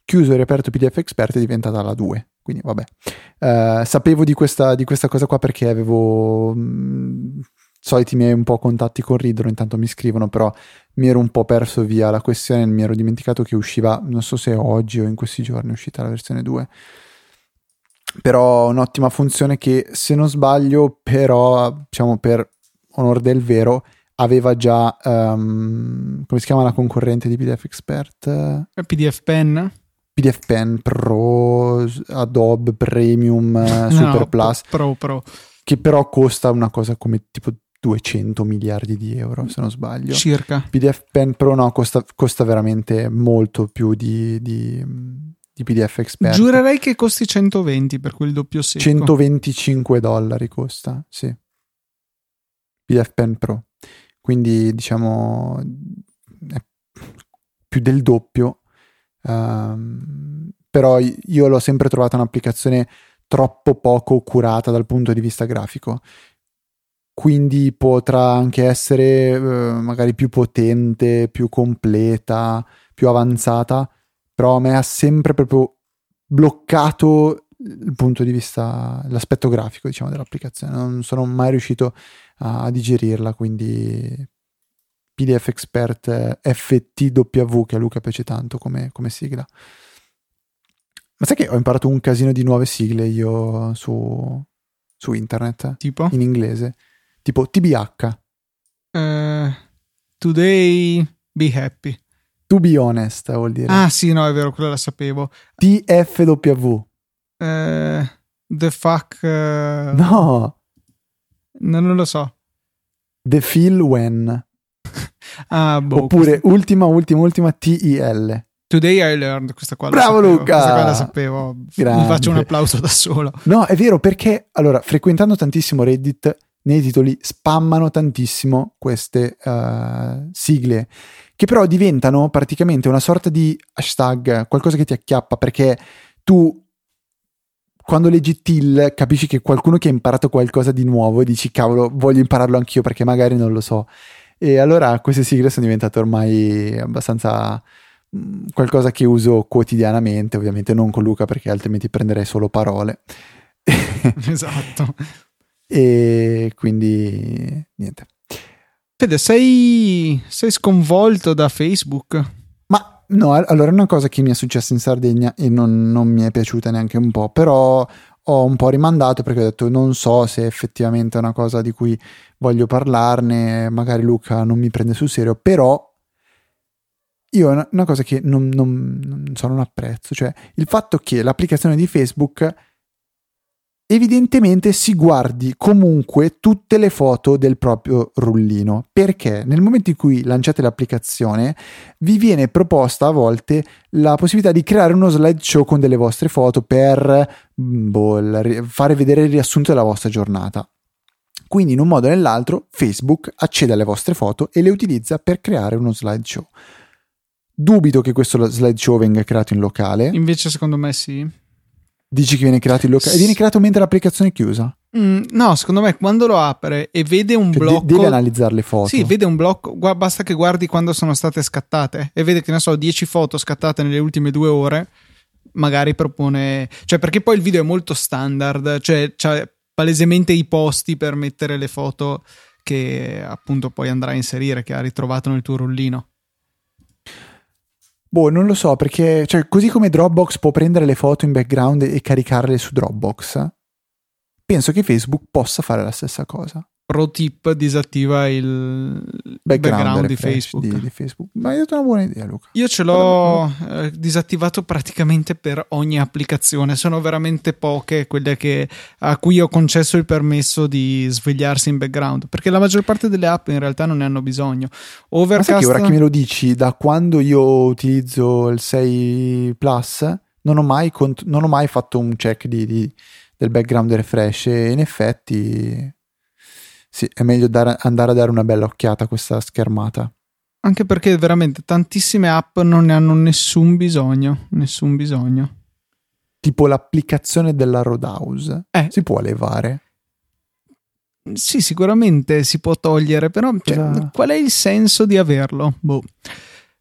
B: chiuso il reperto PDF Expert è diventata la 2 quindi vabbè. Uh, sapevo di questa, di questa, cosa qua perché avevo mh, mm, soliti miei un po' contatti con Ridro intanto mi scrivono però mi ero un po' perso via la questione mi ero dimenticato che usciva non so se oggi o in questi giorni è uscita la versione 2 però un'ottima funzione che se non sbaglio però diciamo per onor del vero aveva già um, come si chiama la concorrente di PDF Expert?
A: Eh, PDF Pen
B: PDF Pen Pro Adobe Premium no, Super Plus
A: Pro Pro
B: che però costa una cosa come tipo 200 miliardi di euro se non sbaglio
A: circa
B: PDF Pen Pro no costa, costa veramente molto più di, di di PDF Expert.
A: Giurerei che costi 120 per quel doppio secco.
B: 125 dollari costa, sì. PDF Pen Pro. Quindi diciamo più del doppio. Um, però io l'ho sempre trovata un'applicazione troppo poco curata dal punto di vista grafico. Quindi potrà anche essere uh, magari più potente, più completa, più avanzata, però a me ha sempre proprio bloccato il punto di vista, l'aspetto grafico, diciamo, dell'applicazione. Non sono mai riuscito a digerirla, quindi PDF Expert FTW, che a Luca piace tanto come, come sigla. Ma sai che ho imparato un casino di nuove sigle io su, su internet?
A: Tipo?
B: In inglese. Tipo TBH.
A: Uh, Today be happy.
B: To be honest vuol dire.
A: Ah sì, no, è vero, quella la sapevo.
B: TFW.
A: Eh, the fuck... eh,
B: No,
A: no, non lo so.
B: The Feel When.
A: Ah, boh,
B: Oppure
A: questa-
B: ultima, ultima, ultima TIL.
A: Today I learned, questa qua
B: Bravo,
A: sapevo,
B: Luca!
A: Questa qua la sapevo.
B: Grande.
A: Mi faccio un applauso da solo.
B: No, è vero perché allora, frequentando tantissimo Reddit, nei titoli spammano tantissimo queste eh, sigle che però diventano praticamente una sorta di hashtag, qualcosa che ti acchiappa perché tu quando leggi TIL capisci che qualcuno che ha imparato qualcosa di nuovo e dici cavolo voglio impararlo anch'io perché magari non lo so e allora queste sigle sono diventate ormai abbastanza qualcosa che uso quotidianamente ovviamente non con Luca perché altrimenti prenderei solo parole
A: esatto.
B: e quindi niente
A: Fede, sei, sei sconvolto da Facebook?
B: Ma no, al- allora è una cosa che mi è successa in Sardegna e non, non mi è piaciuta neanche un po', però ho un po' rimandato perché ho detto non so se effettivamente è una cosa di cui voglio parlarne, magari Luca non mi prende sul serio, però io è una, cosa che non, non, non so, non apprezzo, cioè il fatto che l'applicazione di Facebook evidentemente si guardi comunque tutte le foto del proprio rullino perché nel momento in cui lanciate l'applicazione vi viene proposta a volte la possibilità di creare uno slideshow con delle vostre foto per mm, boh, fare vedere il riassunto della vostra giornata. Quindi in un modo o nell'altro Facebook accede alle vostre foto e le utilizza per creare uno slideshow. Dubito che questo slideshow venga creato in locale.
A: Invece secondo me sì.
B: Dici che viene creato in locale e viene creato mentre l'applicazione è chiusa
A: Mm, no, secondo me quando lo apre e vede un
B: Cioè,
A: blocco...
B: devi analizzare le foto.
A: Sì, vede un blocco, gua- basta che guardi quando sono state scattate e vede che ne so, 10 foto scattate nelle ultime due ore, magari propone, cioè perché poi il video è molto standard, cioè c'ha palesemente i posti per mettere le foto che appunto poi andrà a inserire, che ha ritrovato nel tuo rullino.
B: Boh, non lo so, perché cioè, così come Dropbox può prendere le foto in background e caricarle su Dropbox, penso che Facebook possa fare la stessa cosa.
A: Pro tip, disattiva il background, di
B: refresh
A: Facebook.
B: Di, di Facebook. Ma hai detto una buona idea, Luca.
A: Io ce l'ho eh, disattivato praticamente per ogni applicazione, sono veramente poche quelle che, a cui ho concesso il permesso di svegliarsi in background, perché la maggior parte delle app in realtà non ne hanno bisogno.
B: Ma
A: Overcast
B: che ora che me lo dici, da quando io utilizzo il 6 Plus, non ho mai, cont- non ho mai fatto un check di, di- del background refresh e in effetti sì, è meglio dare- andare a dare una bella occhiata a questa schermata.
A: anche perché veramente tantissime app non ne hanno nessun bisogno, nessun bisogno.
B: Tipo l'applicazione della Roadhouse.
A: Eh.
B: Si può levare.
A: Sì, sicuramente si può togliere, però cioè,
B: Cosa-
A: qual è il senso di averlo? Boh.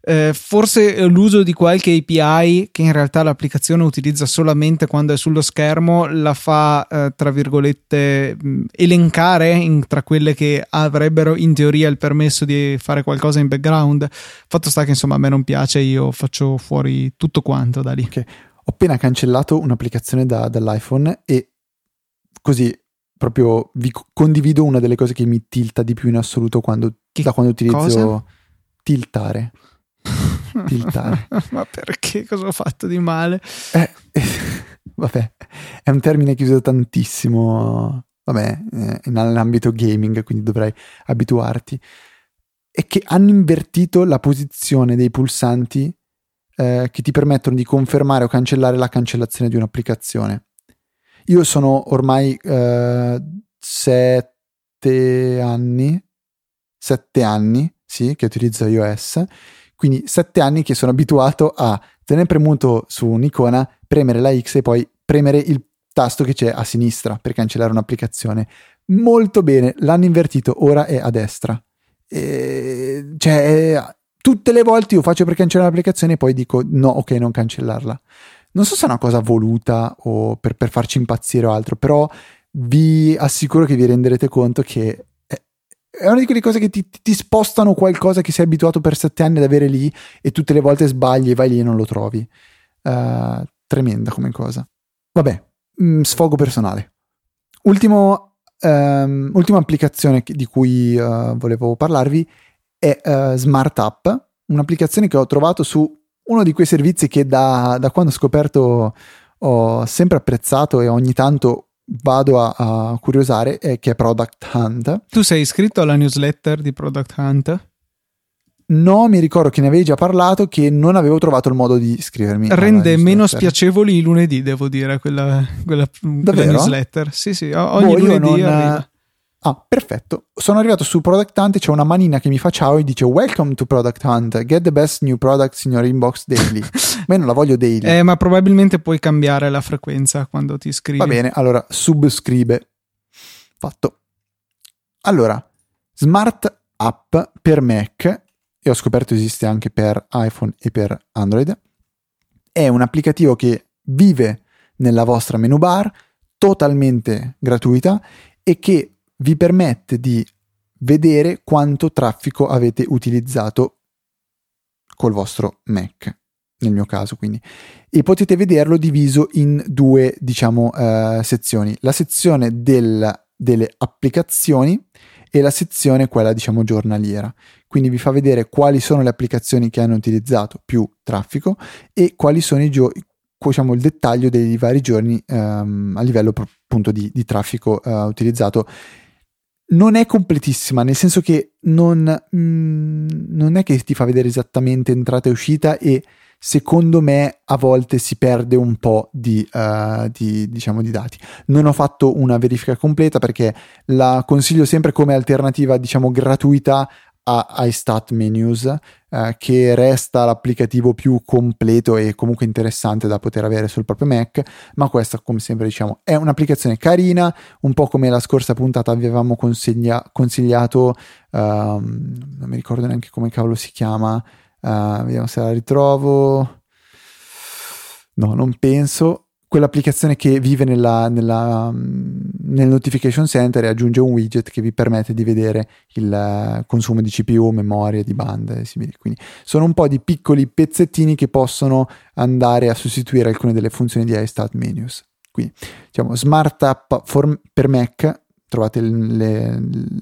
A: Eh, forse l'uso di qualche API che in realtà l'applicazione utilizza solamente quando è sullo schermo la fa, eh, tra virgolette, mh, elencare in- tra quelle che avrebbero in teoria il permesso di fare qualcosa in background. Fatto sta che insomma a me non piace, io faccio fuori tutto quanto da lì.
B: Ho appena cancellato un'applicazione da- dall'iPhone e così proprio vi co- condivido una delle cose che mi tilta di più in assoluto quando, da quando utilizzo
A: cosa?
B: tiltare. Tiltare.
A: Ma perché? Cosa ho fatto di male?
B: Eh, eh, vabbè, è un termine che uso tantissimo, vabbè, eh, nell'ambito gaming, quindi dovrai abituarti. E che hanno invertito la posizione dei pulsanti eh, che ti permettono di confermare o cancellare la cancellazione di un'applicazione. Io sono ormai eh, sette anni, sette anni, sì, che utilizzo iOS, quindi sette anni che sono abituato a tenere premuto su un'icona, premere la X e poi premere il tasto che c'è a sinistra per cancellare un'applicazione. Molto bene, l'hanno invertito, ora è a destra. E, cioè, tutte le volte io faccio per cancellare l'applicazione e poi dico no, ok, non cancellarla. Non so se è una cosa voluta o per, per farci impazzire o altro, però vi assicuro che vi renderete conto che è- una di quelle cose che ti, ti spostano qualcosa che sei abituato per sette anni ad avere lì e tutte le volte sbagli e vai lì e non lo trovi. Eh, tremenda come cosa. Vabbè, mm, sfogo personale. Ultimo, ehm, ultima applicazione di cui eh, volevo parlarvi è uh, Smart App, un'applicazione che ho trovato su uno di quei servizi che da, da quando ho scoperto ho sempre apprezzato e ogni tanto vado a, a curiosare, è che è Product Hunt.
A: Tu sei iscritto alla newsletter di Product Hunt?
B: No, mi ricordo che ne avevi già parlato, che non avevo trovato il modo di iscrivermi.
A: Rende meno spiacevoli i lunedì, devo dire, quella, quella, quella newsletter. Sì, sì, ogni boh, lunedì non.
B: Ah, perfetto. Sono arrivato su Product Hunt e c'è una manina che mi fa ciao e dice Welcome to Product Hunt. Get the best new products in your inbox daily. ma io non la voglio daily.
A: Eh, ma probabilmente puoi cambiare la frequenza quando ti iscrivi.
B: Va bene, allora subscribe. Fatto. Allora, Smart App per Mac, e ho scoperto esiste anche per iPhone e per Android, è un applicativo che vive nella vostra menu bar, totalmente gratuita e che vi permette di vedere quanto traffico avete utilizzato col vostro Mac, nel mio caso quindi. E potete vederlo diviso in due, diciamo, uh, sezioni. La sezione del, delle applicazioni e la sezione quella, diciamo, giornaliera. Quindi vi fa vedere quali sono le applicazioni che hanno utilizzato più traffico e quali sono i giorni diciamo, il dettaglio dei vari giorni um, a livello appunto di, di traffico uh, utilizzato non è completissima, nel senso che non, mm, non, è che ti fa vedere esattamente entrata e uscita e secondo me a volte si perde un po' di, uh, di, diciamo, di dati. Non ho fatto una verifica completa perché la consiglio sempre come alternativa diciamo gratuita a iStat Menus, eh, che resta l'applicativo più completo e comunque interessante da poter avere sul proprio Mac, ma questa, come sempre diciamo, è un'applicazione carina, un po' come la scorsa puntata avevamo consiglia- consigliato, um, non mi ricordo neanche come cavolo si chiama, uh, vediamo se la ritrovo. No, non penso quell'applicazione che vive nella, nella, nel notification center e aggiunge un widget che vi permette di vedere il eh, consumo di CPU, memoria, di bande e simili. Quindi sono un po' di piccoli pezzettini che possono andare a sostituire alcune delle funzioni di iStat Menus. Quindi diciamo Smart App for, per Mac, trovate il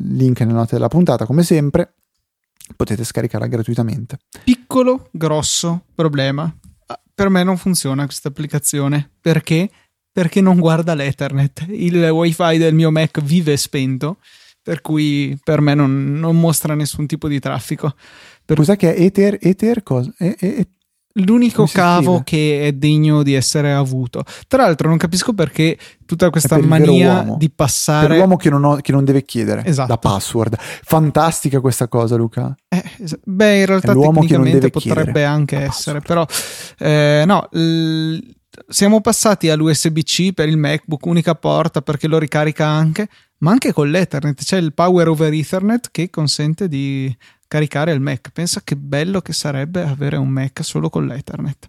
B: link nelle note della puntata come sempre, potete scaricarla gratuitamente.
A: Piccolo, grosso problema per me non funziona questa applicazione. Perché? Perché non guarda l'Ethernet. Il wifi del mio Mac vive spento, per cui per me non, non mostra nessun tipo di traffico.
B: Per... Cos'è che è Ether? Ether cosa? E, e,
A: l'unico cavo che è degno di essere avuto. Tra l'altro, non capisco perché tutta questa mania di passare.
B: Per l'uomo che non, ho, che non deve chiedere esatto. la password. Fantastica questa cosa, Luca.
A: Eh, beh, in realtà tecnicamente potrebbe anche essere, però eh, no. L- siamo passati all'USB-C per il MacBook, unica porta perché lo ricarica anche, ma anche con l'Ethernet. C'è il Power over Ethernet che consente di caricare il Mac. Pensa che bello che sarebbe avere un Mac solo con l'Ethernet.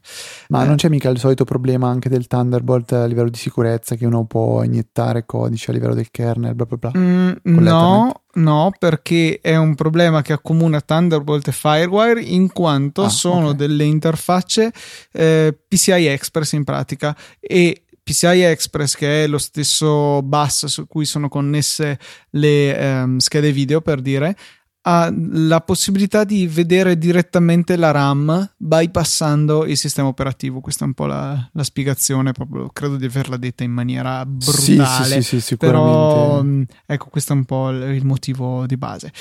B: Ma eh. non c'è mica il solito problema anche del Thunderbolt a livello di sicurezza che uno può iniettare codice a livello del kernel, bla bla bla.
A: Mm, no, no, perché è un problema che accomuna Thunderbolt e Firewire in quanto ah, sono okay. delle interfacce eh, PCI Express in pratica e PCI Express, che è lo stesso bus su cui sono connesse le um, schede video, per dire, ha la possibilità di vedere direttamente la RAM bypassando il sistema operativo. Questa è un po' la, la spiegazione, proprio, credo di averla detta in maniera brutale.
B: Sì, sì, sì, sì Però,
A: mm, ecco, questo è un po' il motivo di base.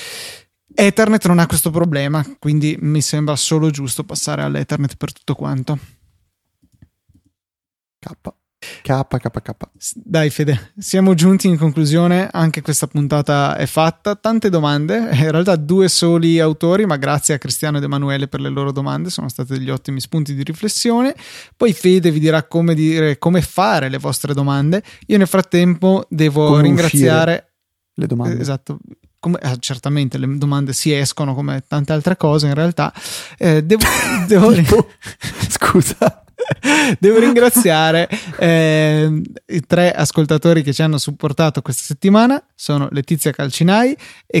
A: Ethernet non ha questo problema, quindi mi sembra solo giusto passare all'Ethernet per tutto quanto.
B: K. KKK.
A: Dai Fede, siamo giunti in conclusione, anche questa puntata è fatta, tante domande, in realtà due soli autori, ma grazie a Cristiano ed Emanuele per le loro domande, sono stati degli ottimi spunti di riflessione. Poi Fede vi dirà come, dire, come fare le vostre domande. Io nel frattempo devo come ringraziare...
B: Le domande.
A: Esatto, come, eh, certamente le domande si escono come tante altre cose in realtà. Eh, devo, devo...
B: Scusa.
A: Devo ringraziare eh, i tre ascoltatori che ci hanno supportato questa settimana. Sono Letizia Calcinai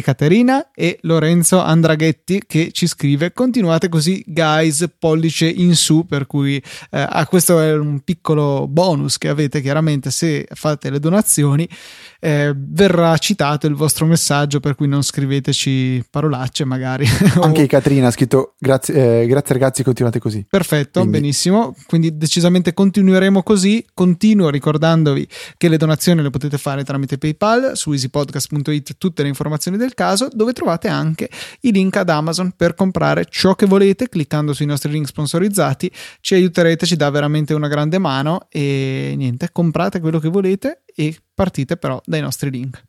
A: Caterina e Lorenzo Andraghetti che ci scrive continuate così guys pollice in su per cui eh, ah, questo è un piccolo bonus che avete chiaramente se fate le donazioni eh, verrà citato il vostro messaggio per cui non scriveteci parolacce magari.
B: Anche Caterina ha scritto grazie, eh, grazie ragazzi continuate così.
A: Perfetto quindi. benissimo. Quindi decisamente continueremo così. Continuo ricordandovi che le donazioni le potete fare tramite paypal su easypodcast.it tutte le informazioni del caso dove trovate anche i link ad Amazon per comprare ciò che volete cliccando sui nostri link sponsorizzati. Ci aiuterete ci dà veramente una grande mano e niente comprate quello che volete e partite però dai nostri link.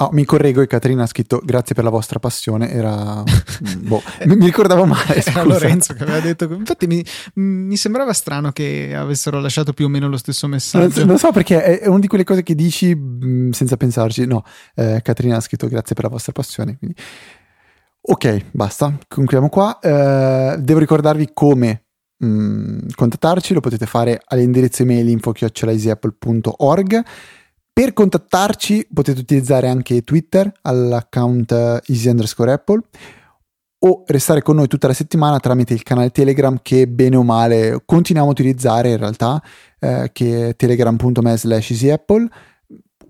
B: Oh, mi correggo e Caterina ha scritto grazie per la vostra passione, era... boh, mi ricordavo male,
A: scusa. Era Lorenzo che aveva detto... Infatti mi, mi, sembrava strano che avessero lasciato più o meno lo stesso messaggio.
B: Non, so perché è una di quelle cose che dici mh, mm, senza pensarci. No, eh, Caterina ha scritto grazie per la vostra passione. Quindi... Ok, basta, concludiamo qua. Eh, devo ricordarvi come mm, contattarci, lo potete fare all'indirizzo email info.easyapple.org per contattarci potete utilizzare anche Twitter all'account easy underscore apple o restare con noi tutta la settimana tramite il canale Telegram che bene o male continuiamo a utilizzare in realtà eh, che è telegram.me slash easyapple.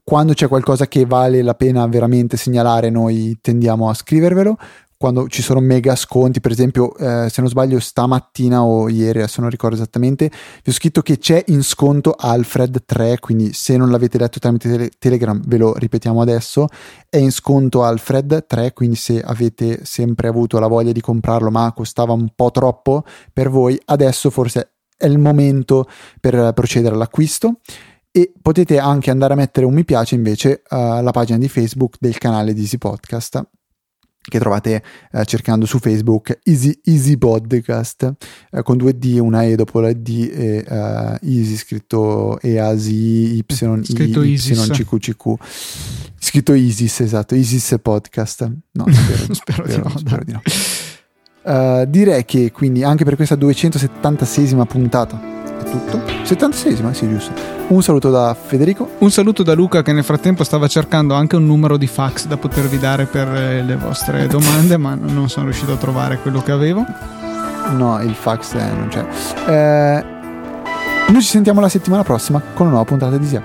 B: Quando c'è qualcosa che vale la pena veramente segnalare noi tendiamo a scrivervelo quando ci sono mega sconti, per esempio, eh, se non sbaglio, stamattina o ieri, adesso non ricordo esattamente, vi ho scritto che c'è in sconto Alfred 3, quindi se non l'avete letto tramite tele- Telegram, ve lo ripetiamo adesso, è in sconto Alfred 3, quindi se avete sempre avuto la voglia di comprarlo, ma costava un po' troppo per voi, adesso forse è il momento per procedere all'acquisto. E potete anche andare a mettere un mi piace invece alla pagina di Facebook del canale di Easy Podcast che trovate eh, cercando su Facebook Easy, Easy Podcast eh, con due D, una E dopo la D e uh, Easy scritto E-A-S-I scritto Y C Q C Q. Scritto Isis esatto Isis Podcast. No spero, spero, spero, di no, spero di no. Uh, direi che quindi anche per questa 276esima puntata tutto. 76esima, sì, giusto. Un saluto da Federico.
A: Un saluto da Luca che nel frattempo stava cercando anche un numero di fax da potervi dare per eh, le vostre domande, ma non sono riuscito a trovare quello che avevo.
B: No, il fax eh, non c'è. Eh, noi ci sentiamo la settimana prossima con una nuova puntata di Easy